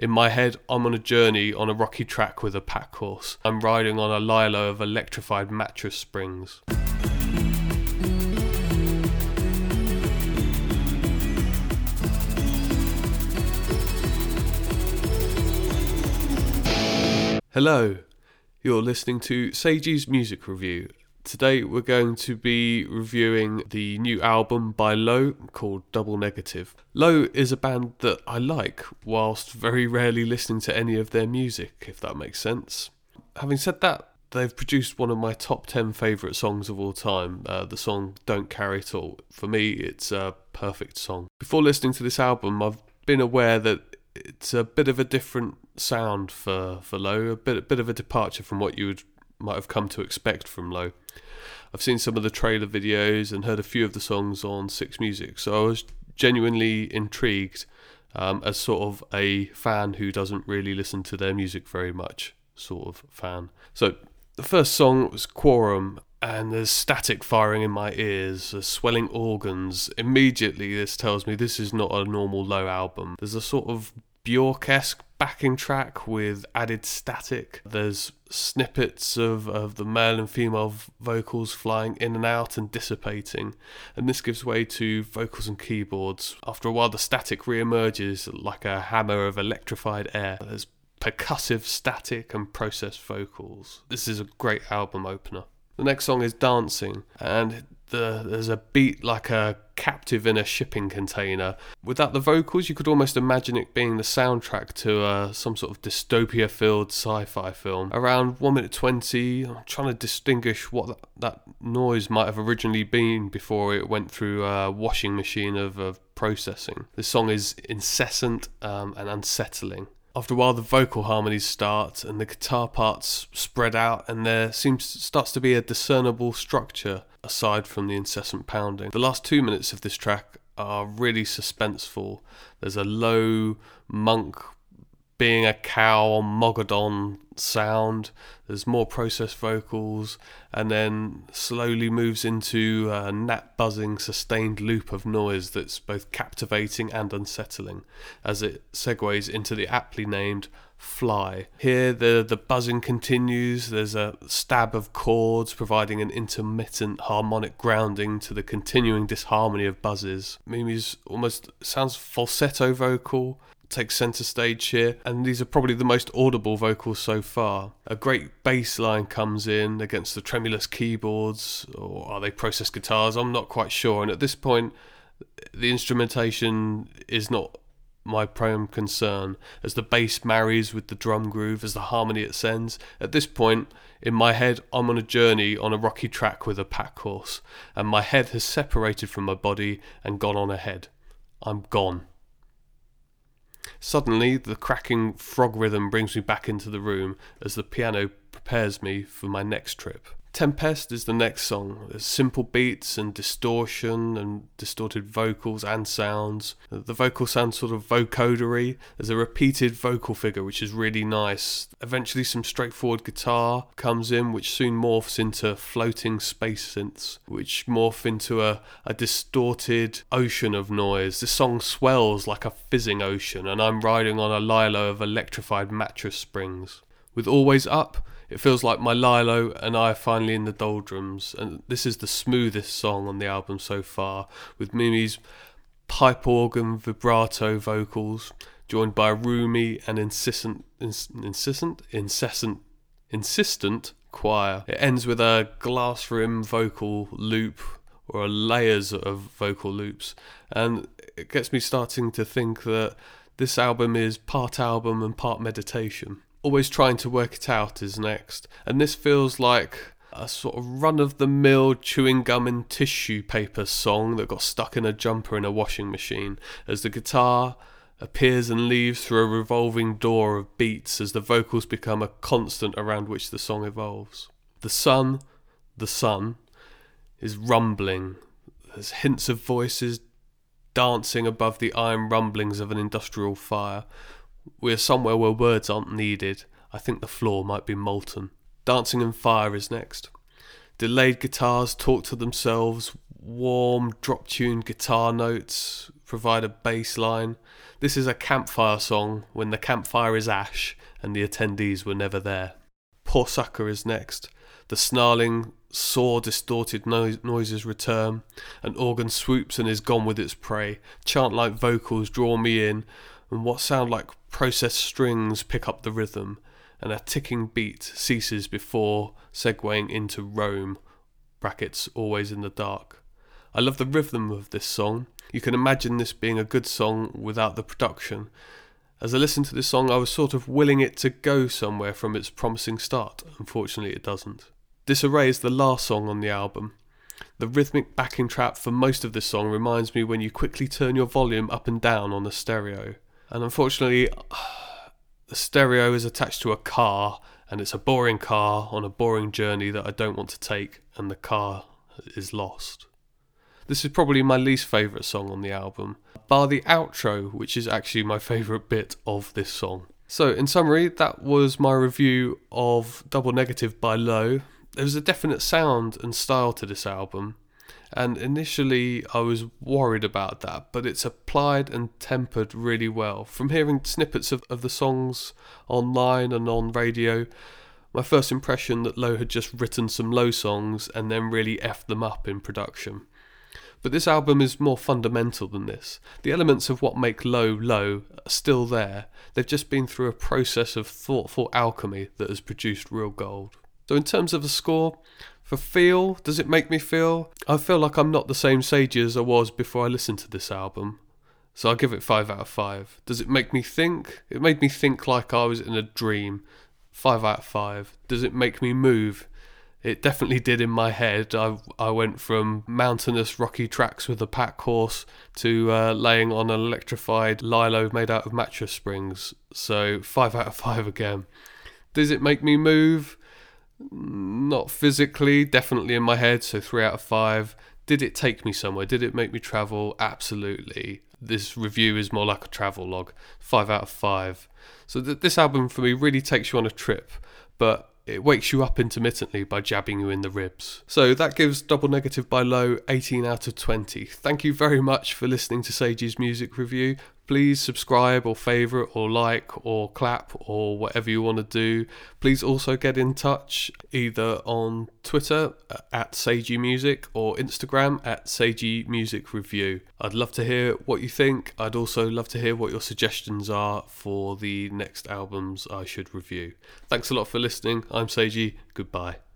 In my head, I'm on a journey on a rocky track with a pack horse. I'm riding on a lilo of electrified mattress springs. Hello, you're listening to Sagey's Music Review. Today we're going to be reviewing the new album by Low called Double Negative. Low is a band that I like, whilst very rarely listening to any of their music, if that makes sense. Having said that, they've produced one of my top 10 favourite songs of all time, uh, the song Don't Carry It All. For me, it's a perfect song. Before listening to this album, I've been aware that it's a bit of a different sound for, for Low, a bit, a bit of a departure from what you would might have come to expect from Low. I've seen some of the trailer videos and heard a few of the songs on Six Music, so I was genuinely intrigued um, as sort of a fan who doesn't really listen to their music very much, sort of fan. So the first song was Quorum, and there's static firing in my ears, swelling organs. Immediately, this tells me this is not a normal low album. There's a sort of Bjork-esque backing track with added static. There's snippets of, of the male and female vocals flying in and out and dissipating, and this gives way to vocals and keyboards. After a while, the static re-emerges like a hammer of electrified air. There's percussive static and processed vocals. This is a great album opener. The next song is Dancing, and the, there's a beat like a captive in a shipping container. Without the vocals, you could almost imagine it being the soundtrack to uh, some sort of dystopia filled sci fi film. Around 1 minute 20, I'm trying to distinguish what that, that, noise might have originally been before it went through a washing machine of, of processing. The song is incessant um, and unsettling after a while the vocal harmonies start and the guitar parts spread out and there seems starts to be a discernible structure aside from the incessant pounding. The last 2 minutes of this track are really suspenseful. There's a low monk being a cow on Mogadon sound. There's more processed vocals, and then slowly moves into a nap buzzing, sustained loop of noise that's both captivating and unsettling as it segues into the aptly named Fly. Here, the, the buzzing continues. There's a stab of chords providing an intermittent harmonic grounding to the continuing disharmony of buzzes. Mimi's almost sounds falsetto vocal takes centre stage here, and these are probably the most audible vocals so far. A great bass line comes in against the tremulous keyboards, or are they processed guitars? I'm not quite sure. And at this point, the instrumentation is not my prime concern as the bass marries with the drum groove as the harmony ascends. At this point, in my head, I'm on a journey on a rocky track with a pack horse, and my head has separated from my body and gone on ahead. I'm gone. Suddenly, the cracking frog rhythm brings me back into the room as the piano prepares me for my next trip. Tempest is the next song. There's simple beats and distortion and distorted vocals and sounds. The vocal sounds sort of vocodery. There's a repeated vocal figure which is really nice. Eventually some straightforward guitar comes in which soon morphs into floating space synths which morph into a, a distorted ocean of noise. This song swells like a fizzing ocean and I'm riding on a lilo of electrified mattress springs. With Always Up, it feels like my Lilo and I are finally in the doldrums, and this is the smoothest song on the album so far, with Mimi's pipe organ vibrato vocals, joined by a roomy and insistent, ins- insistent, incessant, insistent choir. It ends with a glass rim vocal loop or layers of vocal loops, and it gets me starting to think that this album is part album and part meditation always trying to work it out is next. And this feels like a sort of run of the mill chewing gum and tissue paper song that got stuck in a jumper in a washing machine as the guitar appears and leaves through a revolving door of beats as the vocals become a constant around which the song evolves. The Son, the sun, is rumbling. There's hints of voices dancing above the iron rumblings of an industrial fire. We're somewhere where words aren't needed. I think the floor might be molten. Dancing and Fire is next. Delayed guitars talk to themselves, warm, drop tuned guitar notes provide a bass line. This is a campfire song when the campfire is ash and the attendees were never there. Poor Sucker is next. The snarling, saw distorted no- noises return. An organ swoops and is gone with its prey. Chant like vocals draw me in, and what sound like processed strings pick up the rhythm, and a ticking beat ceases before segueing into Rome. Brackets always in the dark. I love the rhythm of this song. You can imagine this being a good song without the production. As I listened to this song, I was sort of willing it to go somewhere from its promising start. Unfortunately, it doesn't. Disarray is the last song on the album. The rhythmic backing track for most of this song reminds me when you quickly turn your volume up and down on a stereo. And unfortunately, the stereo is attached to a car, and it's a boring car on a boring journey that I don't want to take, and the car is lost. This is probably my least favourite song on the album, bar the outro, which is actually my favourite bit of this song. So, in summary, that was my review of Double Negative by Low there was a definite sound and style to this album, and initially I was worried about that, but it's applied and tempered really well. From hearing snippets of, of the songs online and on radio, my first impression that Low had just written some Low songs and then really effed them up in production. But this album is more fundamental than this. The elements of what make Low Low are still there. They've just been through a process of thoughtful alchemy that has produced real gold. So, in terms of the score, for feel, does it make me feel? I feel like I'm not the same Sage as I was before I listened to this album. So I'll give it 5 out of 5. Does it make me think? It made me think like I was in a dream. 5 out of 5. Does it make me move? It definitely did in my head. I, I went from mountainous rocky tracks with a pack horse to uh, laying on an electrified lilo made out of mattress springs. So 5 out of 5 again. Does it make me move? Not physically, definitely in my head, so three out of five. Did it take me somewhere? Did it make me travel? Absolutely. This review is more like a travel log. Five out of five. So th- this album for me really takes you on a trip, but it wakes you up intermittently by jabbing you in the ribs. So that gives Double Negative by Low 18 out of 20. Thank you very much for listening to Sage's music review please subscribe or favourite or like or clap or whatever you want to do. Please also get in touch either on Twitter uh, at Sagey Music or Instagram at Sagey Music Review. I'd love to hear what you think. I'd also love to hear what your suggestions are for the next albums I should review. Thanks a lot for listening. I'm Sagey. Goodbye.